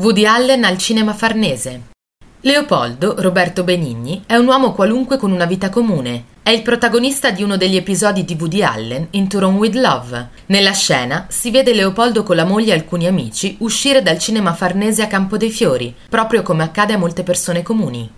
Woody Allen al cinema farnese. Leopoldo, Roberto Benigni, è un uomo qualunque con una vita comune. È il protagonista di uno degli episodi di Woody Allen in To Run With Love. Nella scena si vede Leopoldo con la moglie e alcuni amici uscire dal cinema farnese a Campo dei Fiori, proprio come accade a molte persone comuni.